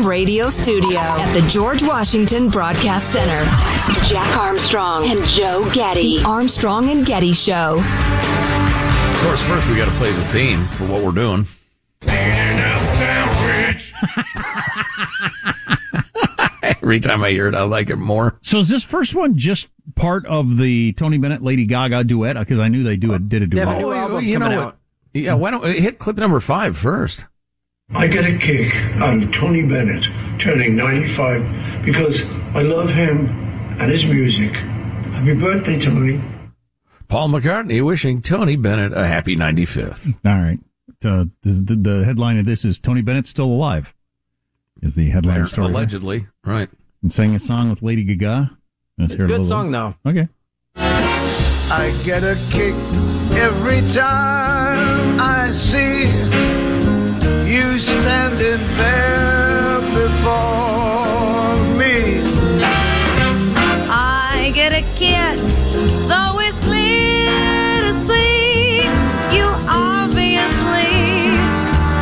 Washington Radio Studio at the George Washington Broadcast Center. Jack Armstrong and Joe Getty. The Armstrong and Getty Show. Of course, first we got to play the theme for what we're doing. Every time I hear it, I like it more. So is this first one just part of the Tony Bennett Lady Gaga duet? Because I knew they do it, did a duet. Yeah, new Oh, you know what? Yeah, why don't hit clip number five first? I get a kick out of Tony Bennett turning 95 because I love him and his music. Happy birthday, Tony. Paul McCartney wishing Tony Bennett a happy 95th. All right. Uh, the, the, the headline of this is Tony Bennett still alive. Is the headline story Allegedly, right. and sang a song with Lady Gaga. Let's hear a Good song though. Okay. I get a kick every time I see you standing there before me. I get a kick, though it's clear to see you obviously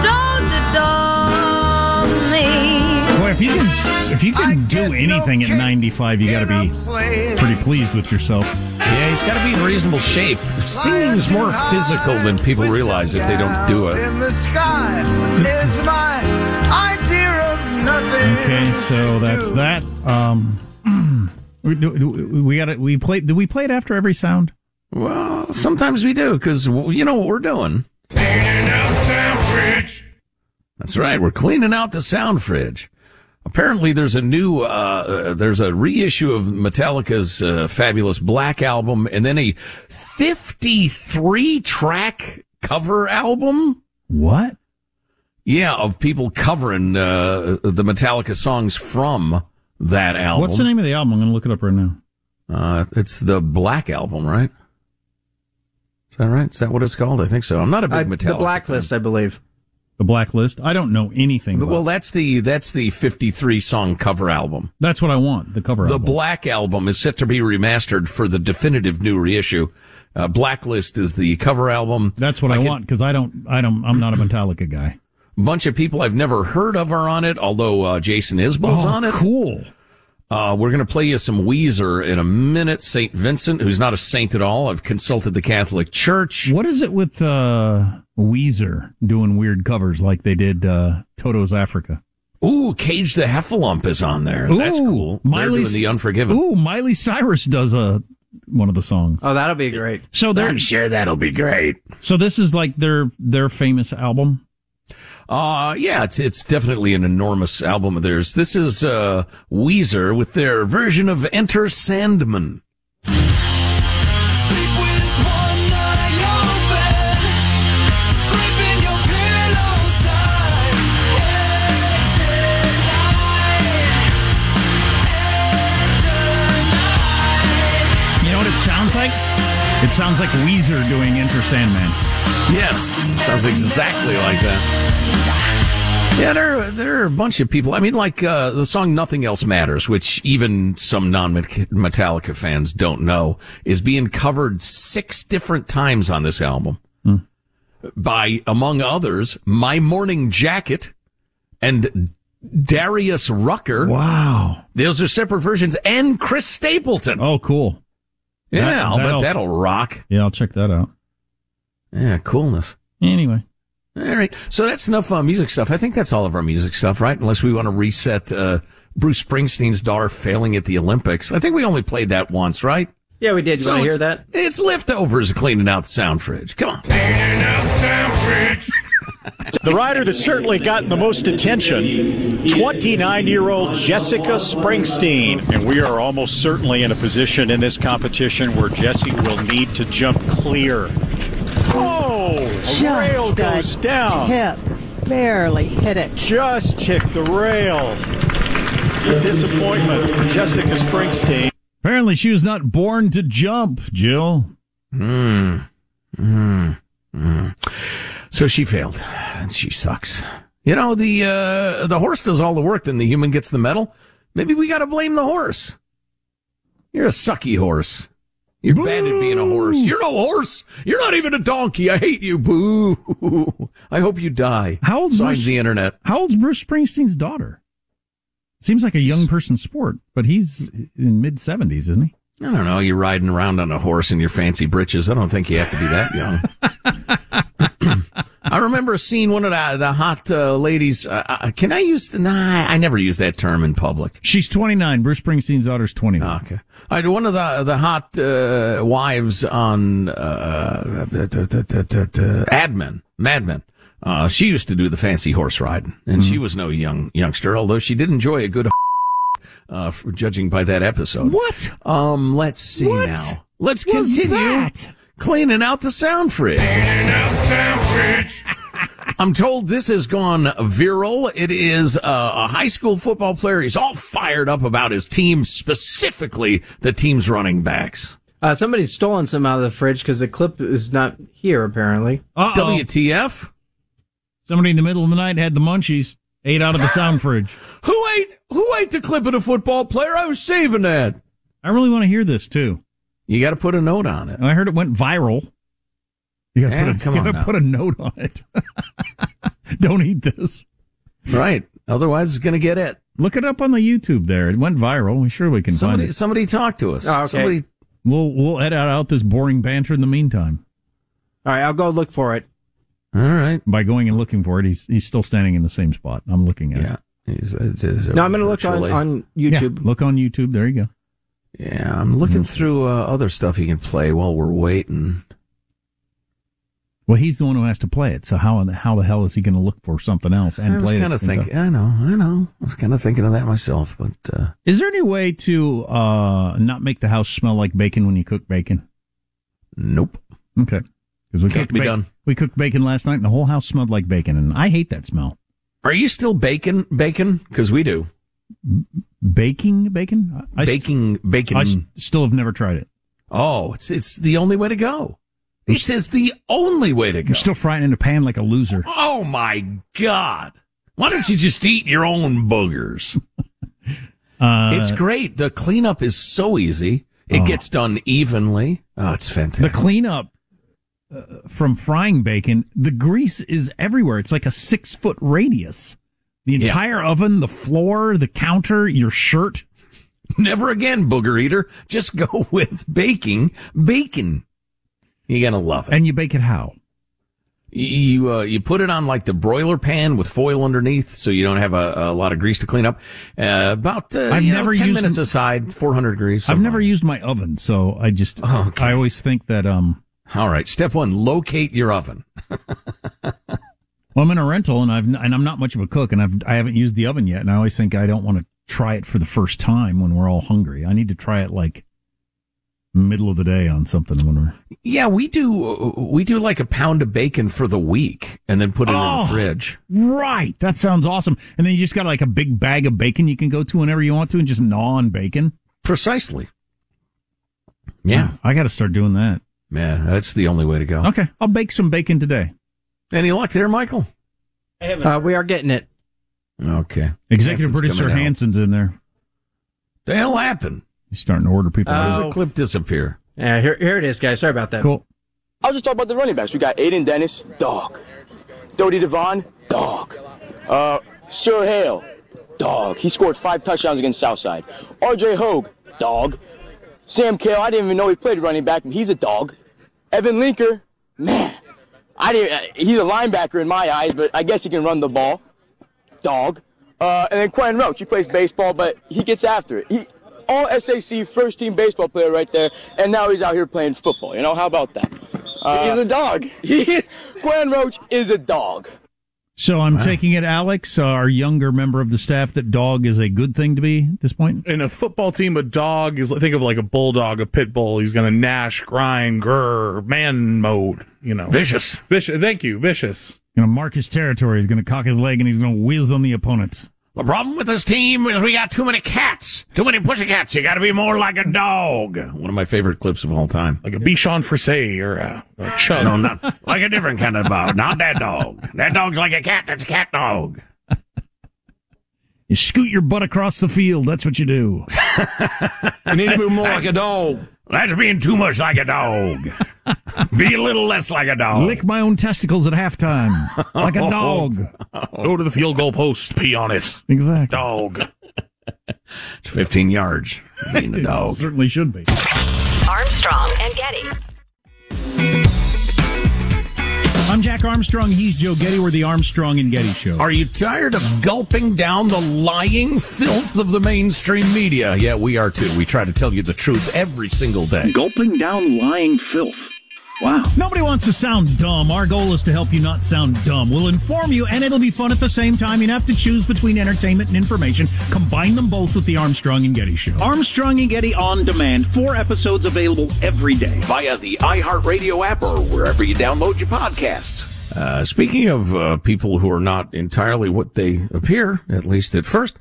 don't adore me. Boy, if you can if you can do get no anything at 95, you got to be pretty pleased with yourself. Yeah, he's got to be in reasonable shape. Singing is more physical than people realize if they don't do it. In the sky is my idea of nothing. Okay, so that's that. Um, we, do- we got it. We played. Do we play it after every sound? Well, sometimes we do because you know what we're doing. That's right. We're cleaning out the sound fridge. Apparently, there's a new, uh, uh, there's a reissue of Metallica's uh, fabulous Black album, and then a 53 track cover album. What? Yeah, of people covering uh, the Metallica songs from that album. What's the name of the album? I'm going to look it up right now. Uh, it's the Black album, right? Is that right? Is that what it's called? I think so. I'm not a big Uh, Metallica. the Blacklist, I believe. The Blacklist. I don't know anything. About Well, that's the that's the 53 song cover album. That's what I want. The cover. The album. Black album is set to be remastered for the definitive new reissue. Uh, Blacklist is the cover album. That's what I, can- want because I don't. I don't. I'm not a Metallica guy. bunch of people I've never heard of are on it, although uh, Jason Isbell's on it. Oh, Cool. Uh, we're going to play you some Weezer in a minute. St. Vincent, who's not a saint at all. I've consulted the Catholic Church. What is it with uh, Weezer doing weird covers like they did uh, Toto's Africa? Ooh, Cage the Heffalump is on there. That's cool. They're doing Miley's- the Unforgiven. Ooh, Miley Cyrus does a one of the songs. Oh, that'll be great. So I'm sure that'll be great. so this is like their their famous album. Uh, yeah, it's, it's definitely an enormous album of theirs. This is, uh, Weezer with their version of Enter Sandman. It sounds like Weezer doing Enter Sandman. Yes. Sounds exactly like that. Yeah, there, there are a bunch of people. I mean, like, uh, the song Nothing Else Matters, which even some non-Metallica fans don't know, is being covered six different times on this album. By, among others, My Morning Jacket and Darius Rucker. Wow. Those are separate versions, and Chris Stapleton. Oh, cool. Yeah, that- I'll that'll- bet that'll rock. Yeah, I'll check that out. Yeah, coolness. Anyway, All right, so that's enough uh, music stuff. I think that's all of our music stuff, right? Unless we want to reset uh, Bruce Springsteen's daughter failing at the Olympics. I think we only played that once, right? Yeah, we did. You So want to hear that? It's leftovers cleaning out the sound fridge. Come on. The rider that's certainly gotten the most attention, 29 year old Jessica Springsteen. And we are almost certainly in a position in this competition where Jesse will need to jump clear. Oh, a rail goes down. Tip. Barely hit it. Just ticked the rail. Disappointment for Jessica Springsteen. apparently she was not born to jump. Jill. Hmm. Hmm. Hmm. So she failed, and she sucks. You know the uh, the horse does all the work, then the human gets the medal. Maybe we got to blame the horse. You're a sucky horse. You're bad at being a horse. You're no horse. You're not even a donkey. I hate you. Boo. I hope you die. How old's Bruce- the internet. How old's Bruce Springsteen's daughter? Seems like a young person's sport, but he's in mid seventies, isn't he? I don't know. You're riding around on a horse in your fancy breeches. I don't think you have to be that young. I remember seeing one of the, the hot uh, ladies. Uh, uh, can I use the? Nah, I never use that term in public. She's twenty nine. Bruce Springsteen's daughter's twenty nine. Okay. I one of the the hot uh, wives on uh, t- Ad Men, Mad Men. Uh, she used to do the fancy horse riding, and she was no young youngster, although she did enjoy a good. Uh, for judging by that episode. What? Um, let's see What now. Let's was continue that? cleaning out the sound fridge. I'm told this has gone viral. It is uh, a high school football player. He's all fired up about his team, specifically the team's running backs. Uh, somebody's stolen some out of the fridge because the clip is not here, apparently. Uh-oh. WTF? Somebody in the middle of the night had the munchies. Ate out of the sound fridge. Who ate? Who ate the clip of the football player? I was saving that. I really want to hear this too. You got to put a note on it. And I heard it went viral. You got to Yeah, put, a, come you on gotta put a note on it. Don't eat this. Right. Otherwise, it's going to get it. Look it up on the YouTube. There, it went viral. We sure we can Somebody, find it. somebody talk to us. Oh, okay. Somebody. We'll we'll edit out this boring banter in the meantime. All right, I'll go look for it. All right. By going and looking for it, he's he's still standing in the same spot. I'm looking at Yeah. it. He's- it's- it's No, I'm going to look on, virtually- on Yeah, YouTube. look on YouTube. There you go. Yeah, I'm looking through uh, other stuff he can play while we're waiting. Well, he's the one who has to play it. So how how the hell is he going to look for something else and I was play it? kind at of the thinking. I know, I know. I was kind of thinking of that myself, but uh, Is there any way to uh, not make the house smell like bacon when you cook bacon? nope. Okay, because we Can't cooked be ba- done. We cooked bacon last night, and the whole house smelled like bacon, and I hate that smell. Are you still bacon? Bacon? Because we do Baking bacon? I, baking bacon. I still have never tried it. oh, it's it's the only way to go. It says the only way to go. I'm still frying in a pan like a loser. oh my god! Why don't you just eat your own boogers? Uh, it's great. The cleanup is so easy. It Oh. gets done evenly. Oh, it's fantastic. the cleanup uh, from frying bacon. The grease is everywhere. It's like a six foot radius. The Yeah. entire oven, the floor, the counter, your shirt. Never again, booger eater. Just go with baking bacon. You're gonna love it. And you bake it how? You uh, you put it on like the broiler pan with foil underneath, so you don't have a, a lot of grease to clean up. Uh, about uh, I've never know, ten minutes aside, four hundred degrees. I've never like used my oven, so I just Oh, okay. I always think that um. All right, step one: locate your oven. well I'm in a rental and I've and I'm not much of a cook and I've I haven't used the oven yet and I always think I don't want to try it for the first time when we're all hungry. I need to try it like middle of the day on something when we're Yeah, we do. We do like a pound of bacon for the week, and then put it in Oh. the fridge. Right. That sounds awesome. And then you just got like a big bag of bacon you can go to whenever you want to and just gnaw on bacon. Precisely. Yeah, I got to start doing that. Man, that's the only way to go. Okay. I'll bake some bacon today. Any luck there, Michael? Uh, we are getting it. Okay. Executive Hanson's producer coming out. Hanson's in there. The hell happened? He's starting to order people. Uh, does Oh. the clip disappear? Yeah, here, here it is, guys. Sorry about that. cool. I'll just talk about the running backs. We got Aiden Dennis, dog. Dodie Devon, dog. Uh, Sir Hale, dog. He scored five touchdowns against Southside. RJ Hogue, dog. Sam Kale, I didn't even know he played running back, but he's a dog. Evan Linker, man. I didn't, uh, he's a linebacker in my eyes, but I guess he can run the ball. Dog. Uh, and then Quinn Roach, he plays baseball, but he gets after it. He, all SAC first team baseball player right there, and now he's out here playing football. You know, how about that? Uh, he's a dog. He, Quinn Roach is a dog. So I'm taking it, Alex, uh, our younger member of the staff, that dog is a good thing to be at this point. in a football team, a dog is think of like a bulldog, a pit bull. He's going to gnash, grind, grr, man mode. You know, Vicious. vicious. Thank you, vicious. Going to mark his territory. He's going to cock his leg and he's going to whiz on the opponent. The problem with this team is we got too many cats, too many pussycats. You got to be more like a dog. One of my favorite clips of all time. Like a Bichon Frise or a, or a Chug. No, not like a different kind of dog. Not that dog. That dog's like a cat. That's a cat dog. You scoot your butt across the field. That's what you do. You need to be more like a dog. That's being too much like a dog. Be a little less like a dog. Lick my own testicles at halftime. Like a oh. dog. Go to the field goal post, pee on it. Exactly. Dog. It's 15 yards for being a dog. certainly should be. Armstrong and Getty. I'm Jack Armstrong. He's Joe Getty. We're the Armstrong and Getty Show. Are you tired of gulping down the lying filth of the mainstream media? Yeah, we are too. We try to tell you the truth every single day. Gulping down lying filth. Wow. Nobody wants to sound dumb. Our goal is to help you not sound dumb. We'll inform you, and it'll be fun at the same time. You have to choose between entertainment and information. Combine them both with the Armstrong and Getty Show. Armstrong and Getty on demand. Four episodes available every day. Via the iHeartRadio app or wherever you download your podcasts. Uh, speaking of uh, people who are not entirely what they appear, at least at first,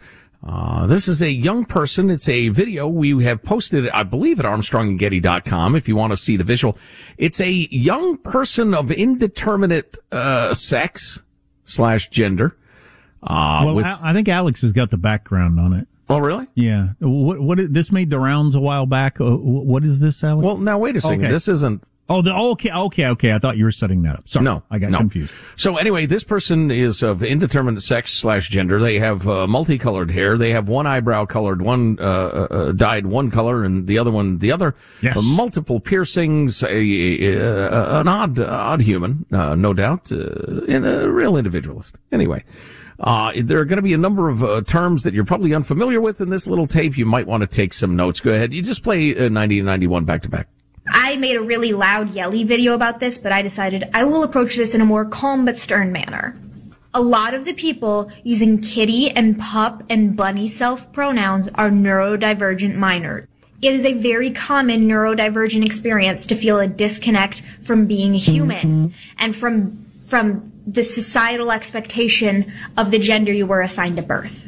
uh, this is a young person. It's a video we have posted, I believe, at ArmstrongandGetty.com if you want to see the visual. It's a young person of indeterminate uh, sex slash gender. Uh, well, with, I, I think Alex has got the background on it. oh, really? Yeah. What? What? This made the rounds a while back. Uh, what is this, Alex? Well, now wait a second. Okay. This isn't Oh, the, okay, okay, okay. I thought you were setting that up. Sorry. No, I got no. confused. So anyway, this person is of indeterminate sex slash gender. They have uh, multicolored hair. They have one eyebrow colored, one uh, uh, dyed one color, and the other one the other. Yes. Uh, multiple piercings. A, a, an odd odd human, uh, no doubt, uh, and a real individualist. Anyway. Uh, there are going to be a number of uh, terms that you're probably unfamiliar with in this little tape. You might want to take some notes. Go ahead. You just play uh, 90 and 91 back to back. I made a really loud, yelly video about this, but I decided I will approach this in a more calm but stern manner. A lot of the people using kitty and pup and bunny self pronouns are neurodivergent minors. It is a very common neurodivergent experience to feel a disconnect from being human mm-hmm. and from from the societal expectation of the gender you were assigned at birth.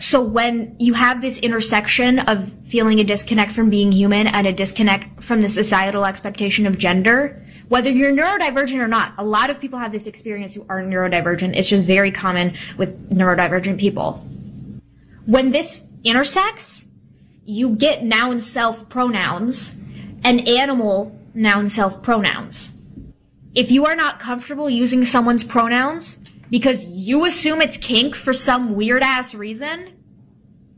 So when you have this intersection of feeling a disconnect from being human and a disconnect from the societal expectation of gender, whether you're neurodivergent or not, a lot of people have this experience who are neurodivergent. It's just very common with neurodivergent people. When this intersects, you get noun self pronouns and animal noun self pronouns. If you are not comfortable using someone's pronouns because you assume it's kink for some weird ass reason,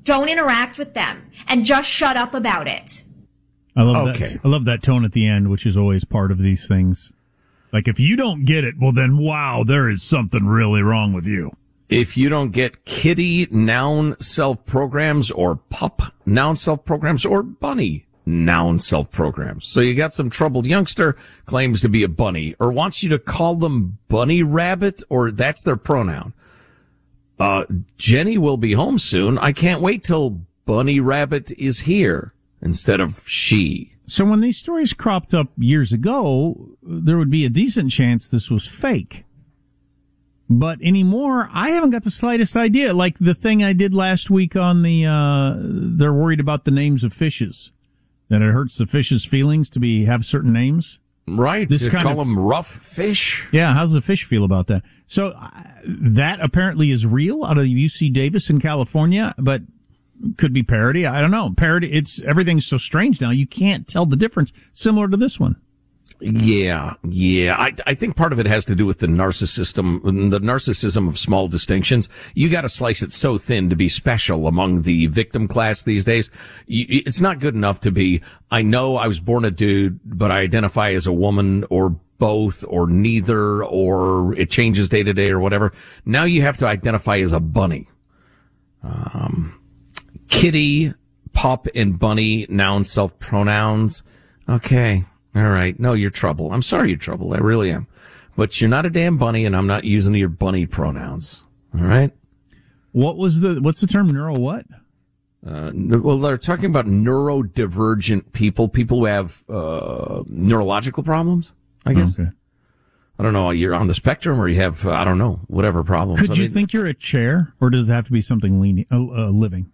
don't interact with them and just shut up about it. I love Okay. that. I love that tone at the end, which is always part of these things. Like if you don't get it, well then wow, there is something really wrong with you. If you don't get kitty noun self programs or pup noun self programs or bunny noun self programs. So you got some troubled youngster claims to be a bunny or wants you to call them bunny rabbit or that's their pronoun. Uh, Jenny will be home soon. I can't wait till bunny rabbit is here instead of she. So when these stories cropped up years ago, there would be a decent chance this was fake. But anymore, I haven't got the slightest idea. Like the thing I did last week on the, uh, they're worried about the names of fishes. That it hurts the fish's feelings to be, have certain names. Right. This kind call of- them rough fish. Yeah, how's the fish feel about that? So uh, that apparently is real out of UC Davis in California, but could be parody. I don't know. Parody. It's everything's so strange now. You can't tell the difference. Similar to this one. Yeah, yeah. I, I think part of it has to do with the narcissism, the narcissism of small distinctions. You got to slice it so thin to be special among the victim class these days. It's not good enough to be, I know I was born a dude, but I identify as a woman or both or neither or it changes day to day or whatever. Now you have to identify as a bunny. Um, kitty, pup, and bunny, noun, self pronouns. Okay. All right. No, you're trouble. I'm sorry you're trouble. I really am. But you're not a damn bunny and I'm not using your bunny pronouns. All right. What was the what's the term neuro what? Uh, well, they're talking about neurodivergent people, people who have, uh, neurological problems, I guess. Okay. I don't know. You're on the spectrum or you have, uh, I don't know, whatever problems. Could I you mean, think you're a chair, or does it have to be something leaning, uh, uh, living?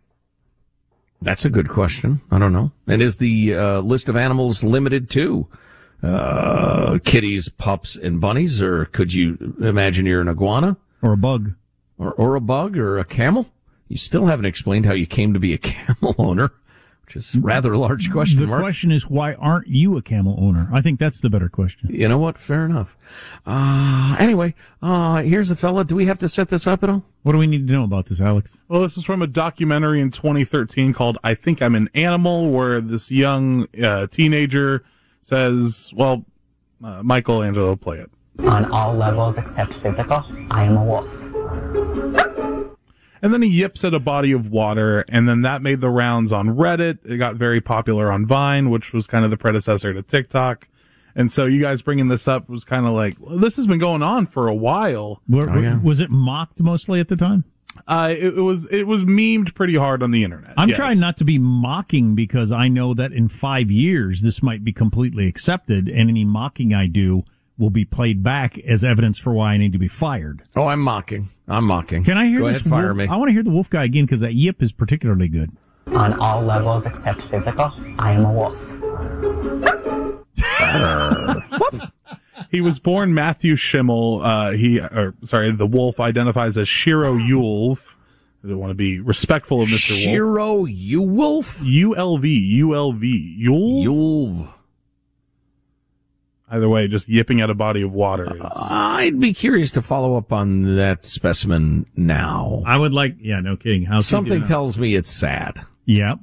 That's a good question. I don't know. And is the uh, list of animals limited to uh, kitties, pups, and bunnies, or could you imagine you're an iguana or a bug, or or a bug, or a camel? You still haven't explained how you came to be a camel owner, which is rather a large question The mark. question is, why aren't you a camel owner? I think that's the better question. You know what? Fair enough. Uh, anyway, uh, here's a fella. Do we have to set this up at all? What do we need to know about this, Alex? Well, this is from a documentary in 2013 called I Think I'm an Animal, where this young uh, teenager says, well, uh, Michelangelo, play it. On all levels except physical, I am a wolf. And then he yips at a body of water, and then that made the rounds on Reddit. It got very popular on Vine, which was kind of the predecessor to TikTok. And so you guys bringing this up was kind of like, well, this has been going on for a while. Were- Was it mocked mostly at the time? Uh, it, it was it was memed pretty hard on the internet. I'm yes. trying not to be mocking because I know that in five years this might be completely accepted, and any mocking I do will be played back as evidence for why I need to be fired. Oh, I'm mocking. I'm mocking. Can I hear Go this? ahead, fire wolf- me. I want to hear the wolf guy again because that yip is particularly good. On all levels except physical, I am a wolf. He was born Matthew Schimmel. Uh, he, or sorry, the wolf identifies as Shiro Yulv. I don't want to be respectful of Mr. Wolf. Shiro Uwolf? ULV, ULV, Yulv? Yulv. Either way, just yipping at a body of water. Is, I'd be curious to follow up on that specimen now. I would like, yeah, no kidding. How's he Something tells me it's sad. Yeah,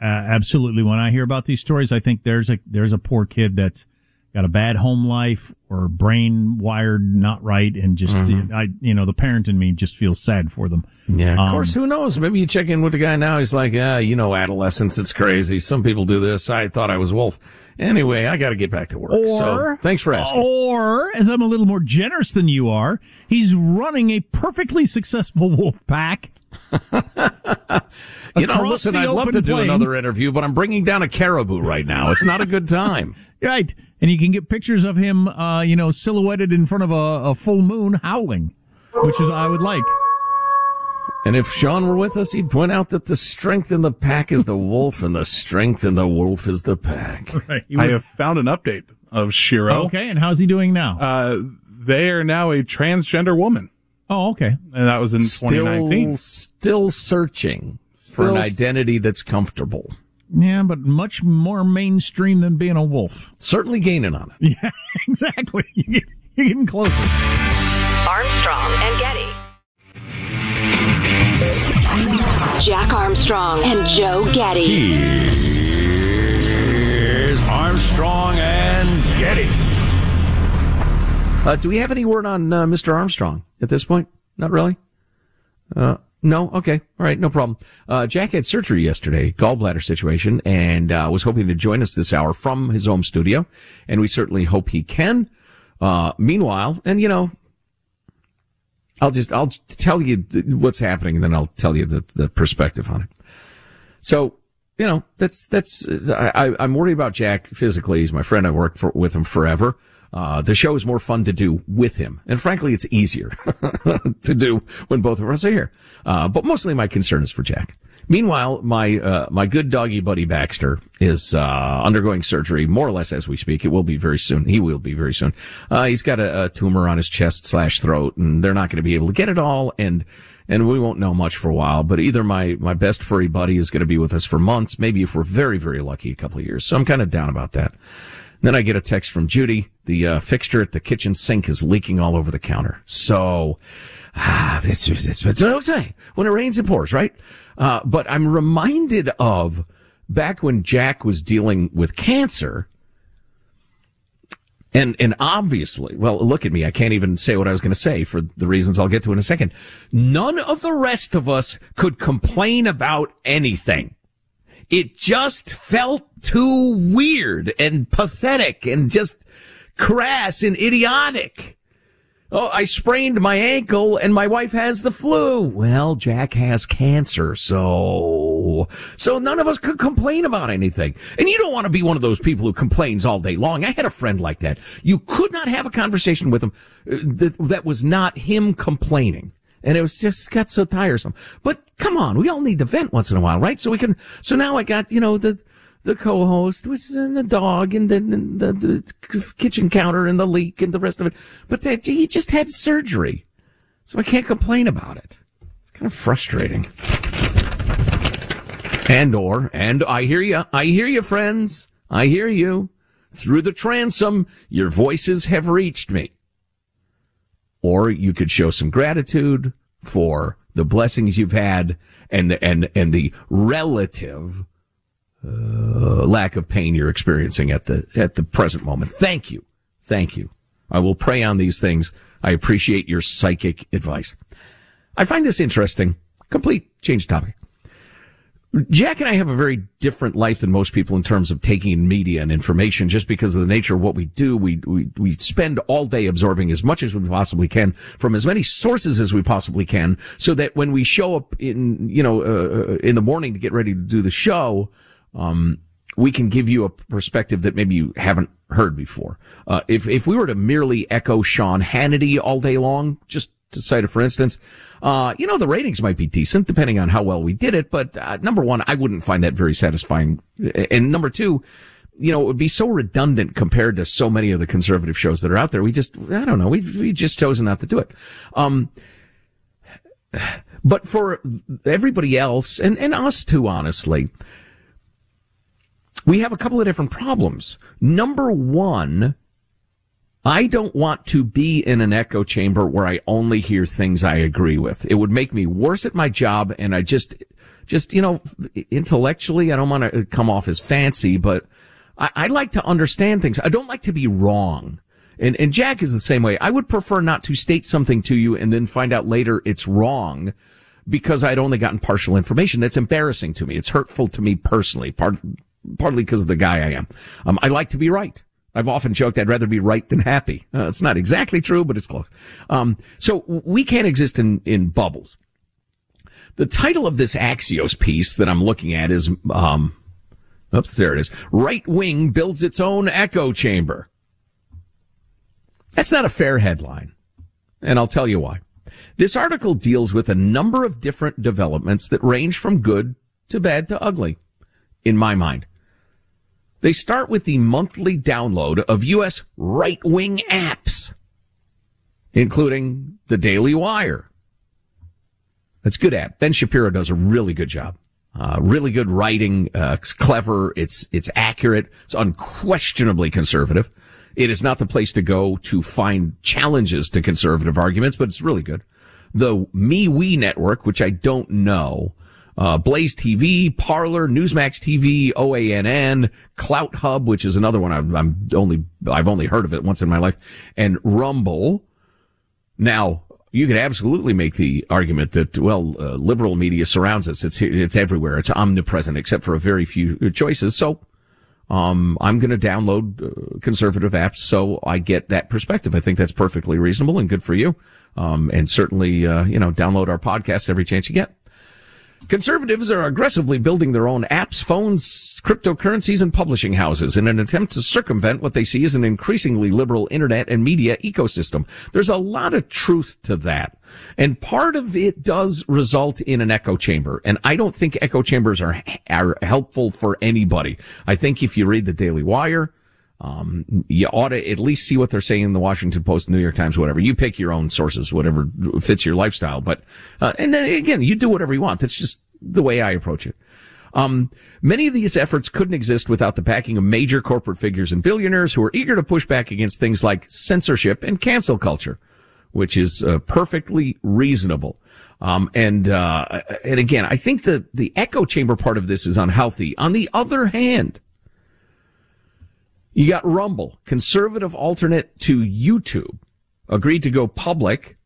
uh, absolutely. When I hear about these stories, I think there's a there's a poor kid that's got a bad home life or brain wired not right, and just Mhm. I you know the parent in me just feels sad for them. Yeah, of Um, course. Who knows? Maybe you check in with the guy now. He's like, "Yeah, you know, adolescence. It's crazy. Some people do this. I thought I was Wolf. Anyway, I got to get back to work. so Or thanks for asking. Or, as I'm a little more generous than you are, he's running a perfectly successful wolf pack. you know, listen, I'd love open to do plains. another interview, but I'm bringing down a caribou right now. It's not a good time. Right. And you can get pictures of him, uh, you know, silhouetted in front of a, a full moon howling, which is I would like. And if Sean were with us, he'd point out that the strength in the pack is the wolf, and the strength in the wolf is the pack. Right. I have found an update of Shiro. Okay. And how's he doing now? Uh, they are now a transgender woman. Oh, okay. And that was in Still, 2019. still searching for an identity that's comfortable. Yeah, but much more mainstream than being a wolf. Certainly gaining on it. Yeah, exactly. You're getting closer. Armstrong and Getty. Jack Armstrong and Joe Getty. Here's Armstrong and Getty. Uh, do we have any word on uh, Mr. Armstrong at this point? Not really. Uh, no. Okay. All right. No problem. Uh, Jack had surgery yesterday, gallbladder situation, and uh, was hoping to join us this hour from his home studio, and we certainly hope he can. Uh, meanwhile, and you know, I'll just I'll tell you what's happening, and then I'll tell you the the perspective on it. So, you know, that's, that's, I, I'm worried about Jack physically. He's my friend. I worked for, with him forever. Uh, the show is more fun to do with him. And frankly, it's easier to do when both of us are here. Uh, but mostly my concern is for Jack. Meanwhile, my, uh, my good doggy buddy Baxter is, uh, undergoing surgery more or less as we speak. It will be very soon. He will be very soon. Uh, he's got a, a tumor on his chest slash throat and they're not going to be able to get it all. And, and we won't know much for a while, but either my, my best furry buddy is going to be with us for months, maybe if we're very, very lucky, a couple of years. So I'm kind of down about that. Then I get a text from Judy. The uh, fixture at the kitchen sink is leaking all over the counter. So, ah, it's, what I was saying. When it rains, it pours, right? Uh, but I'm reminded of back when Jack was dealing with cancer. And, and obviously, well, look at me. I can't even say what I was going to say for the reasons I'll get to in a second. None of the rest of us could complain about anything. It just felt too weird and pathetic and just crass and idiotic. Oh, I sprained my ankle and my wife has the flu. Well, Jack has cancer, so, so none of us could complain about anything. And you don't want to be one of those people who complains all day long. I had a friend like that. You could not have a conversation with him uh, that, that was not him complaining. And it was just got so tiresome. But come on, we all need to vent once in a while, right? So we can, so now I got, you know, the, the co-host, which is in the dog and then the, the kitchen counter and the leak and the rest of it. But that, he just had surgery. So I can't complain about it. It's kind of frustrating. And or, and I hear you, I hear you, friends. I hear you. Through the transom, your voices have reached me. Or you could show some gratitude for the blessings you've had and, and, and the relative uh, lack of pain you're experiencing at the, at the present moment. Thank you. Thank you. I will pray on these things. I appreciate your psychic advice. I find this interesting. Complete change topic. Jack and I have a very different life than most people in terms of taking in media and information just because of the nature of what we do. We, we, we spend all day absorbing as much as we possibly can from as many sources as we possibly can so that when we show up in, you know, uh, in the morning to get ready to do the show, um, we can give you a perspective that maybe you haven't heard before. Uh, if, if we were to merely echo Sean Hannity all day long, just to cite for instance, uh, you know, the ratings might be decent depending on how well we did it. But, uh, number one, I wouldn't find that very satisfying. And number two, you know, it would be so redundant compared to so many of the conservative shows that are out there. We just, I don't know, we we just chosen not to do it. Um, but for everybody else and, and us too, honestly, we have a couple of different problems. Number one, I don't want to be in an echo chamber where I only hear things I agree with. It would make me worse at my job and I just, just, you know, intellectually, I don't want to come off as fancy, but I, I like to understand things. I don't like to be wrong. And, and Jack is the same way. I would prefer not to state something to you and then find out later it's wrong because I'd only gotten partial information. That's embarrassing to me. It's hurtful to me personally, part, partly because of the guy I am. Um, I like to be right. I've often joked I'd rather be right than happy. Uh, it's not exactly true, but it's close. Um, so we can't exist in, in bubbles. The title of this Axios piece that I'm looking at is, um, oops, there it is. Right wing builds its own echo chamber. That's not a fair headline. And I'll tell you why. This article deals with a number of different developments that range from good to bad to ugly, in my mind. They start with the monthly download of U.S. right wing apps, including the Daily Wire. That's a good app. Ben Shapiro does a really good job. Uh, really good writing. Uh, it's clever. It's, it's accurate. It's unquestionably conservative. It is not the place to go to find challenges to conservative arguments, but it's really good. The MeWe network, which I don't know, uh, Blaze TV, Parler, Newsmax TV, OANN, CloutHub, which is another one I'm, I'm, only, I've only heard of it once in my life, and Rumble. Now, you could absolutely make the argument that, well, uh, liberal media surrounds us. It's, it's everywhere. It's omnipresent except for a very few choices. So, um, I'm going to download uh, conservative apps so I get that perspective. I think that's perfectly reasonable and good for you. Um, and certainly, uh, you know, download our podcast every chance you get. Conservatives are aggressively building their own apps, phones, cryptocurrencies, and publishing houses in an attempt to circumvent what they see as an increasingly liberal internet and media ecosystem. There's a lot of truth to that. And part of it does result in an echo chamber. And I don't think echo chambers are, are helpful for anybody. I think if you read the Daily Wire, um, you ought to at least see what they're saying in the Washington Post, New York Times, whatever. You pick your own sources, whatever fits your lifestyle. But, uh, and then again, you do whatever you want. That's just the way I approach it. Um, many of these efforts couldn't exist without the backing of major corporate figures and billionaires who are eager to push back against things like censorship and cancel culture, which is uh, perfectly reasonable. Um, and uh, and again, I think the the echo chamber part of this is unhealthy. On the other hand, you got Rumble, conservative alternate to YouTube, agreed to go public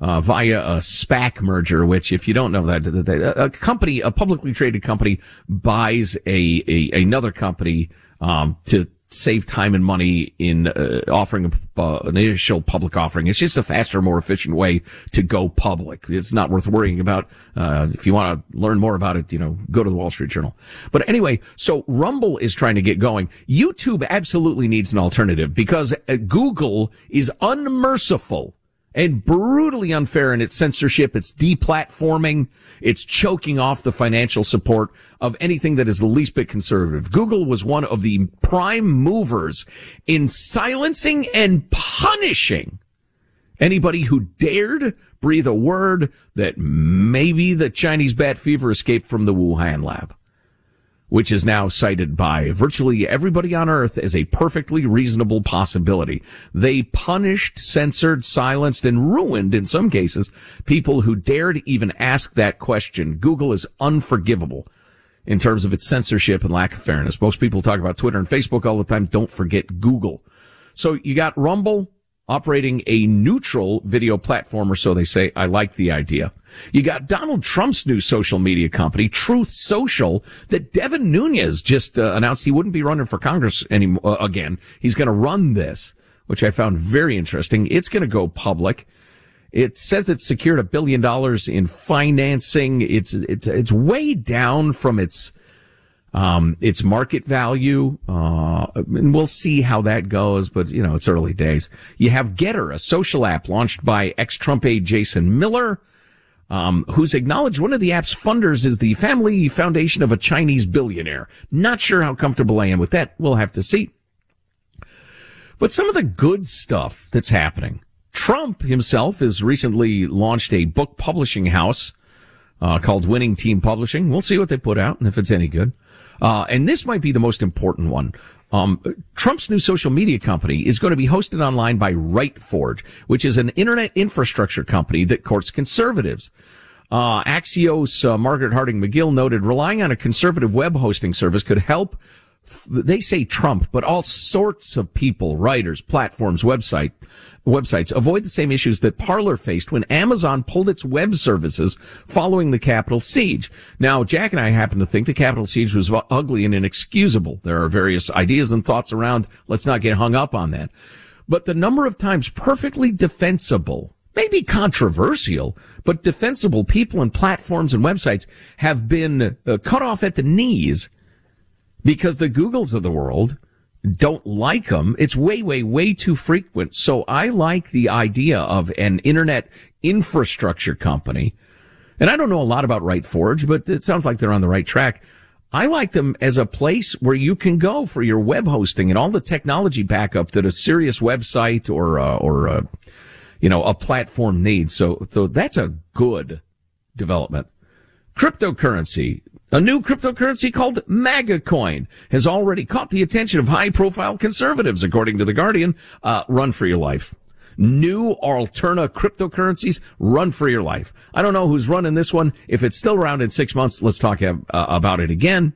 uh, via a SPAC merger, which, if you don't know that, a company, a publicly traded company, buys a, a another company um, to save time and money in uh, offering a, uh, an initial public offering. It's just a faster, more efficient way to go public. It's not worth worrying about. Uh, if you want to learn more about it, you know, go to the Wall Street Journal. But anyway, so Rumble is trying to get going. YouTube absolutely needs an alternative because uh, Google is unmerciful and brutally unfair in its censorship, its deplatforming, its choking off the financial support of anything that is the least bit conservative. Google was one of the prime movers in silencing and punishing anybody who dared breathe a word that maybe the Chinese bat fever escaped from the Wuhan lab. Which is now cited by virtually everybody on earth as a perfectly reasonable possibility. They punished, censored, silenced, and ruined, in some cases, people who dared even ask that question. Google is unforgivable in terms of its censorship and lack of fairness. Most people talk about Twitter and Facebook all the time. Don't forget Google. So you got Rumble operating a neutral video platform, or so they say. I like the idea. You got Donald Trump's new social media company, Truth Social, that Devin Nunes just uh, announced he wouldn't be running for Congress anymore uh, again. He's going to run this, which I found very interesting. It's going to go public. It says it secured a billion dollars in financing. It's it's it's way down from its um, its market value, uh, and we'll see how that goes. But you know, it's early days. You have Gettr, a social app launched by ex-Trump aide Jason Miller, um, who's acknowledged one of the app's funders is the family foundation of a Chinese billionaire. Not sure how comfortable I am with that. We'll have to see. But some of the good stuff that's happening. Trump himself has recently launched a book publishing house uh, called Winning Team Publishing. We'll see what they put out and if it's any good. Uh, and this might be the most important one. Um, Trump's new social media company is going to be hosted online by RightForge, which is an internet infrastructure company that courts conservatives. Uh, Axios, uh, Margaret Harding McGill noted relying on a conservative web hosting service could help they say Trump, but all sorts of people, writers, platforms, website, websites avoid the same issues that Parler faced when Amazon pulled its web services following the Capitol siege. Now, Jack and I happen to think the Capitol siege was ugly and inexcusable. There are various ideas and thoughts around. Let's not get hung up on that. But the number of times perfectly defensible maybe controversial, but defensible people and platforms and websites have been uh, cut off at the knees because the Googles of the world don't like them. It's way, way, way too frequent. So I like the idea of an internet infrastructure company. And I don't know a lot about RightForge, but it sounds like they're on the right track. I like them as a place where you can go for your web hosting and all the technology backup that a serious website or, uh, or, uh, you know, a platform needs. So, so that's a good development. Cryptocurrency. A new cryptocurrency called MAGA coin has already caught the attention of high profile conservatives, according to The Guardian. Uh, run for your life. New Alterna cryptocurrencies, run for your life. I don't know who's running this one. If it's still around in six months, let's talk uh, about it again.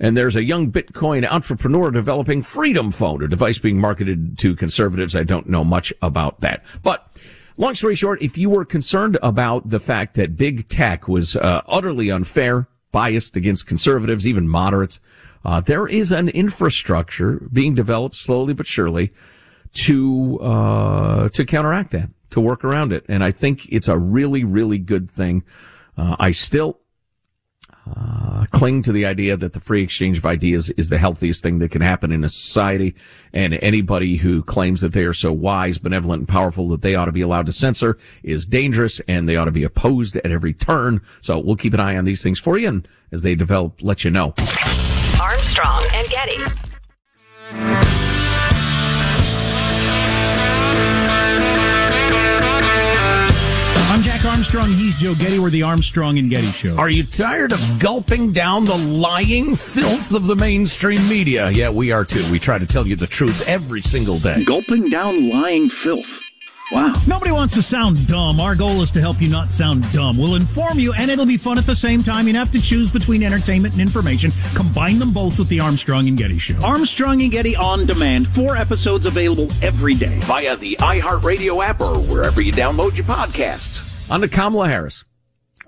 And there's a young Bitcoin entrepreneur developing Freedom Phone, a device being marketed to conservatives. I don't know much about that. But long story short, if you were concerned about the fact that big tech was uh, utterly unfair, biased against conservatives, even moderates. Uh, there is an infrastructure being developed slowly but surely to uh, to counteract that, to work around it, and I think it's a really, really good thing. Uh, I still uh, cling to the idea that the free exchange of ideas is the healthiest thing that can happen in a society. And anybody who claims that they are so wise, benevolent, and powerful that they ought to be allowed to censor is dangerous and they ought to be opposed at every turn. So we'll keep an eye on these things for you. And as they develop, let you know. Armstrong and Getty. Jack Armstrong. He's Joe Getty. We're the Armstrong and Getty Show. Are you tired of gulping down the lying filth of the mainstream media? Yeah, we are too. We try to tell you the truth every single day. Gulping down lying filth. Wow. Nobody wants to sound dumb. Our goal is to help you not sound dumb. We'll inform you, and it'll be fun at the same time. You have to choose between entertainment and information. Combine them both with the Armstrong and Getty Show. Armstrong and Getty on demand. Four episodes available every day via the iHeartRadio app or wherever you download your podcasts. On to Kamala Harris.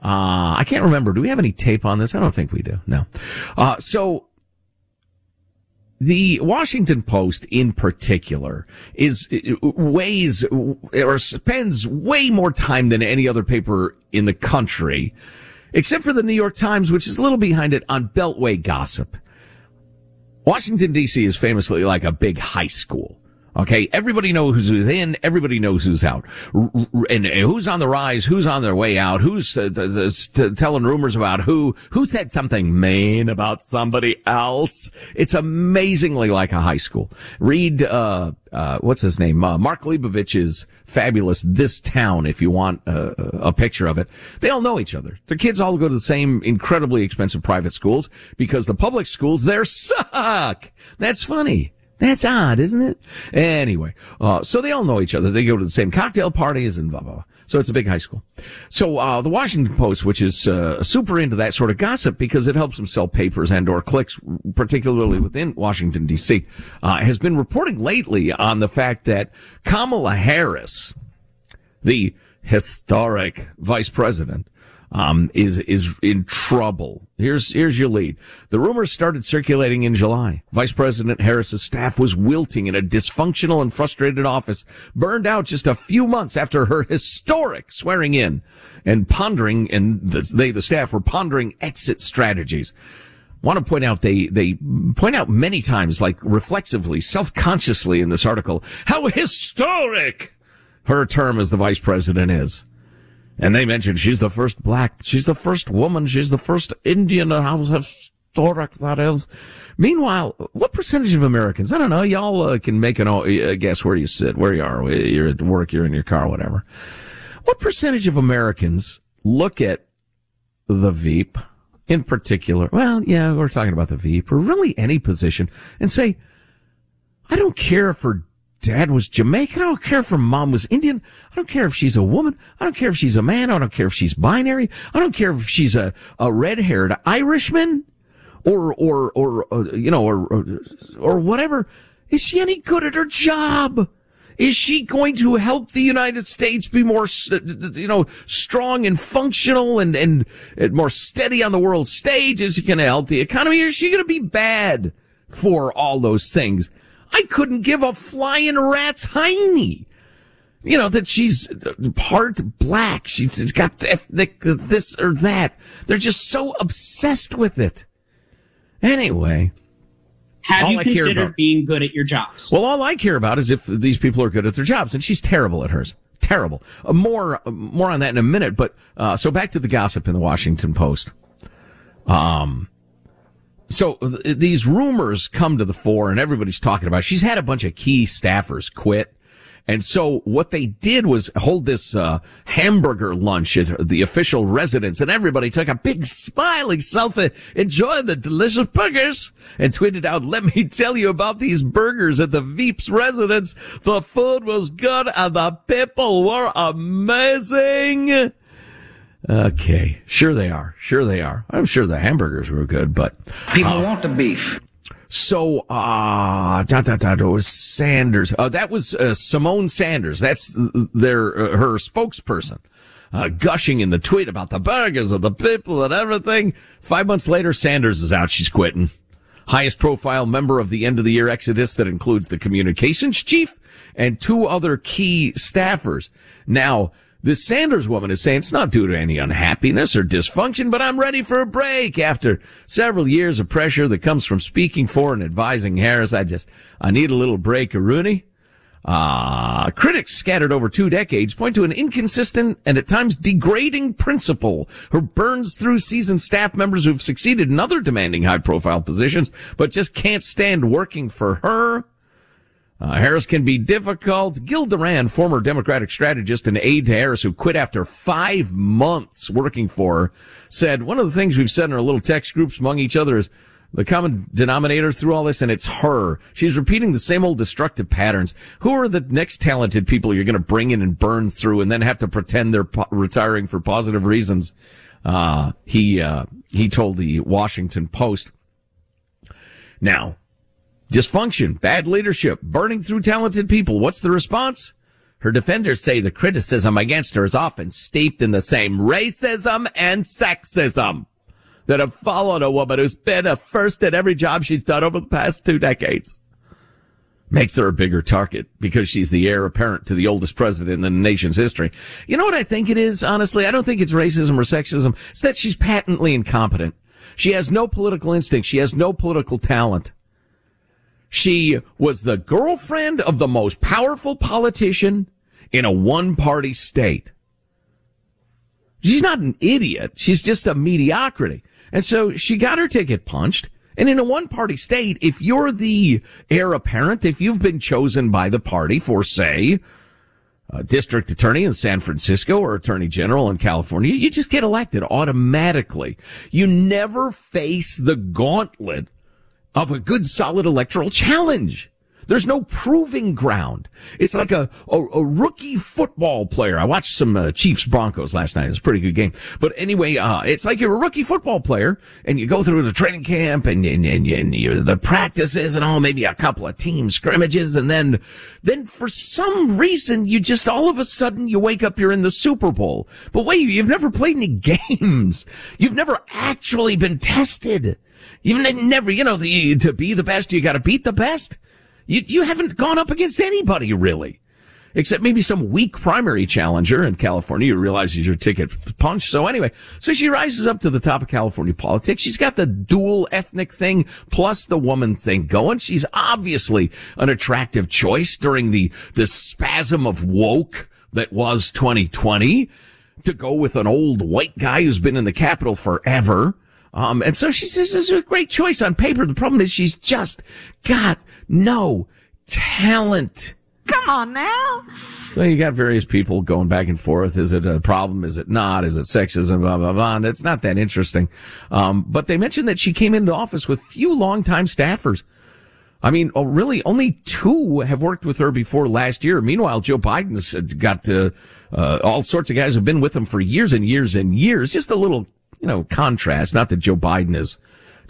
Uh, I can't remember. Do we have any tape on this? I don't think we do. No. Uh, so the Washington Post in particular is weighs or spends way more time than any other paper in the country, except for the New York Times, which is a little behind it on Beltway gossip. Washington DC is famously like a big high school. Okay, everybody knows who's in, everybody knows who's out, and who's on the rise, who's on their way out, who's uh, telling rumors about who, who said something mean about somebody else. It's amazingly like a high school. Read, uh, uh, what's his name? Uh, Mark Leibovich's fabulous This Town, if you want a picture of it. They all know each other. Their kids all go to the same incredibly expensive private schools because the public schools there suck. That's funny. That's odd, isn't it? Anyway, uh, so they all know each other. They go to the same cocktail parties and blah, blah, blah. So it's a big high school. So, uh, the Washington Post, which is, uh, super into that sort of gossip because it helps them sell papers and or clicks, particularly within Washington DC, uh, has been reporting lately on the fact that Kamala Harris, the historic vice president, um, is is in trouble. Here's here's your lead. The rumors started circulating in July. Vice President Harris's staff was wilting in a dysfunctional and frustrated office, burned out just a few months after her historic swearing in, and pondering. And the, they, the staff, were pondering exit strategies. Want to point out they they point out many times, like reflexively, self consciously in this article, how historic her term as the vice president is. And they mentioned she's the first black, she's the first woman, she's the first Indian, how historic that is. Meanwhile, what percentage of Americans, I don't know, y'all uh, can make an uh, guess where you sit, where you are, you're at work, you're in your car, whatever. What percentage of Americans look at the Veep in particular? Well, yeah, we're talking about the Veep or really any position and say, I don't care her dad was Jamaican. I don't care if her mom was Indian. I don't care if she's a woman. I don't care if she's a man. I don't care if she's binary. I don't care if she's a, a red haired Irishman or, or, or, uh, you know, or, or, or whatever. Is she any good at her job? Is she going to help the United States be more, you know, strong and functional and, and, and more steady on the world stage? Is she going to help the economy? Or is she going to be bad for all those things? I couldn't give a flying rat's hiney. You know, that she's part black. She's got ethnic this or that. They're just so obsessed with it. Anyway. Have you considered being good at your jobs? Well, all I care about is if these people are good at their jobs, and she's terrible at hers. Terrible. Uh, more, uh, more on that in a minute. But uh, so back to the gossip in the Washington Post. Um, so th- these rumors come to the fore, and everybody's talking about. It. She's had a bunch of key staffers quit. And so what they did was hold this uh, hamburger lunch at the official residence, and everybody took a big smiling selfie, enjoying the delicious burgers, and tweeted out, "Let me tell you about these burgers at the Veep's residence. The food was good, and the people were amazing." Okay, sure they are. Sure they are. I'm sure the hamburgers were good, but people uh, want the beef. So, uh, da, da, da, it was Sanders. Uh, that was, uh, Symone Sanders. That's their, uh, her spokesperson, uh, gushing in the tweet about the burgers of the people and everything. Five months later, Sanders is out. She's quitting. Highest profile member of the end of the year exodus that includes the communications chief and two other key staffers. Now, this Sanders woman is saying it's not due to any unhappiness or dysfunction, but I'm ready for a break after several years of pressure that comes from speaking for and advising Harris. I just, I need a little break, Rooney. Uh, critics scattered over two decades point to an inconsistent and at times degrading principal who burns through seasoned staff members who've succeeded in other demanding high profile positions, but just can't stand working for her. Uh, Harris can be difficult. Gil Duran, former Democratic strategist and aide to Harris who quit after five months working for her, said one of the things we've said in our little text groups among each other is the common denominator through all this, and it's her. She's repeating the same old destructive patterns. Who are the next talented people you're going to bring in and burn through and then have to pretend they're po- retiring for positive reasons? Uh, he, uh, he told the Washington Post. Now, Dysfunction, bad leadership, burning through talented people. What's the response? Her defenders say the criticism against her is often steeped in the same racism and sexism that have followed a woman who's been a first at every job she's done over the past two decades. Makes her a bigger target because she's the heir apparent to the oldest president in the nation's history. You know what I think it is, honestly? I don't think it's racism or sexism. It's that she's patently incompetent. She has no political instinct. She has no political talent. She was the girlfriend of the most powerful politician in a one party state. She's not an idiot. She's just a mediocrity. And so she got her ticket punched. And in a one party state, if you're the heir apparent, if you've been chosen by the party for, say, a district attorney in San Francisco or attorney general in California, you just get elected automatically. You never face the gauntlet of a good solid electoral challenge. There's no proving ground. It's like a, a, a rookie football player. I watched some uh, Chiefs Broncos last night. It was a pretty good game. But anyway, uh, it's like you're a rookie football player and you go through the training camp and, and, and, and you, the practices and all, maybe a couple of team scrimmages. And then, then for some reason, you just all of a sudden you wake up, you're in the Super Bowl. But wait, you've never played any games. You've never actually been tested. You've never, you know, the, to be the best, you got to beat the best. You, you haven't gone up against anybody really. Except maybe some weak primary challenger in California who realizes your ticket punched. So anyway, so she rises up to the top of California politics. She's got the dual ethnic thing plus the woman thing going. She's obviously an attractive choice during the, the spasm of woke that was 2020 to go with an old white guy who's been in the Capitol forever. Um, and so she says this is a great choice on paper. The problem is she's just got no talent. Come on now. So you got various people going back and forth. Is it a problem? Is it not? Is it sexism? Blah, blah, blah. And it's not that interesting. Um, but they mentioned that she came into office with few longtime staffers. I mean, oh, really, only two have worked with her before last year. Meanwhile, Joe Biden's got uh, uh, all sorts of guys who've been with him for years and years and years. Just a little, you know, contrast. Not that Joe Biden is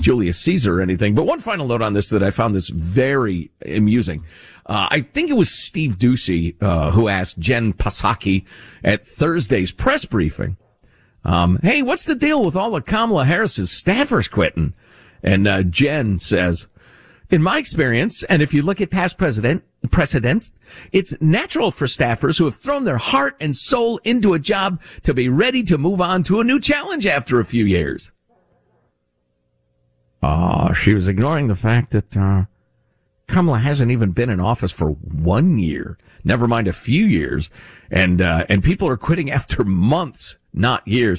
Julius Caesar or anything. But one final note on this that I found this very amusing. Uh, I think it was Steve Doocy, uh, who asked Jen Psaki at Thursday's press briefing, um, hey, what's the deal with all of Kamala Harris's staffers quitting? And, uh, Jen says, in my experience, and if you look at past president precedents, it's natural for staffers who have thrown their heart and soul into a job to be ready to move on to a new challenge after a few years. Uh, she was ignoring the fact that uh, Kamala hasn't even been in office for one year, never mind a few years, and uh, and people are quitting after months, not years.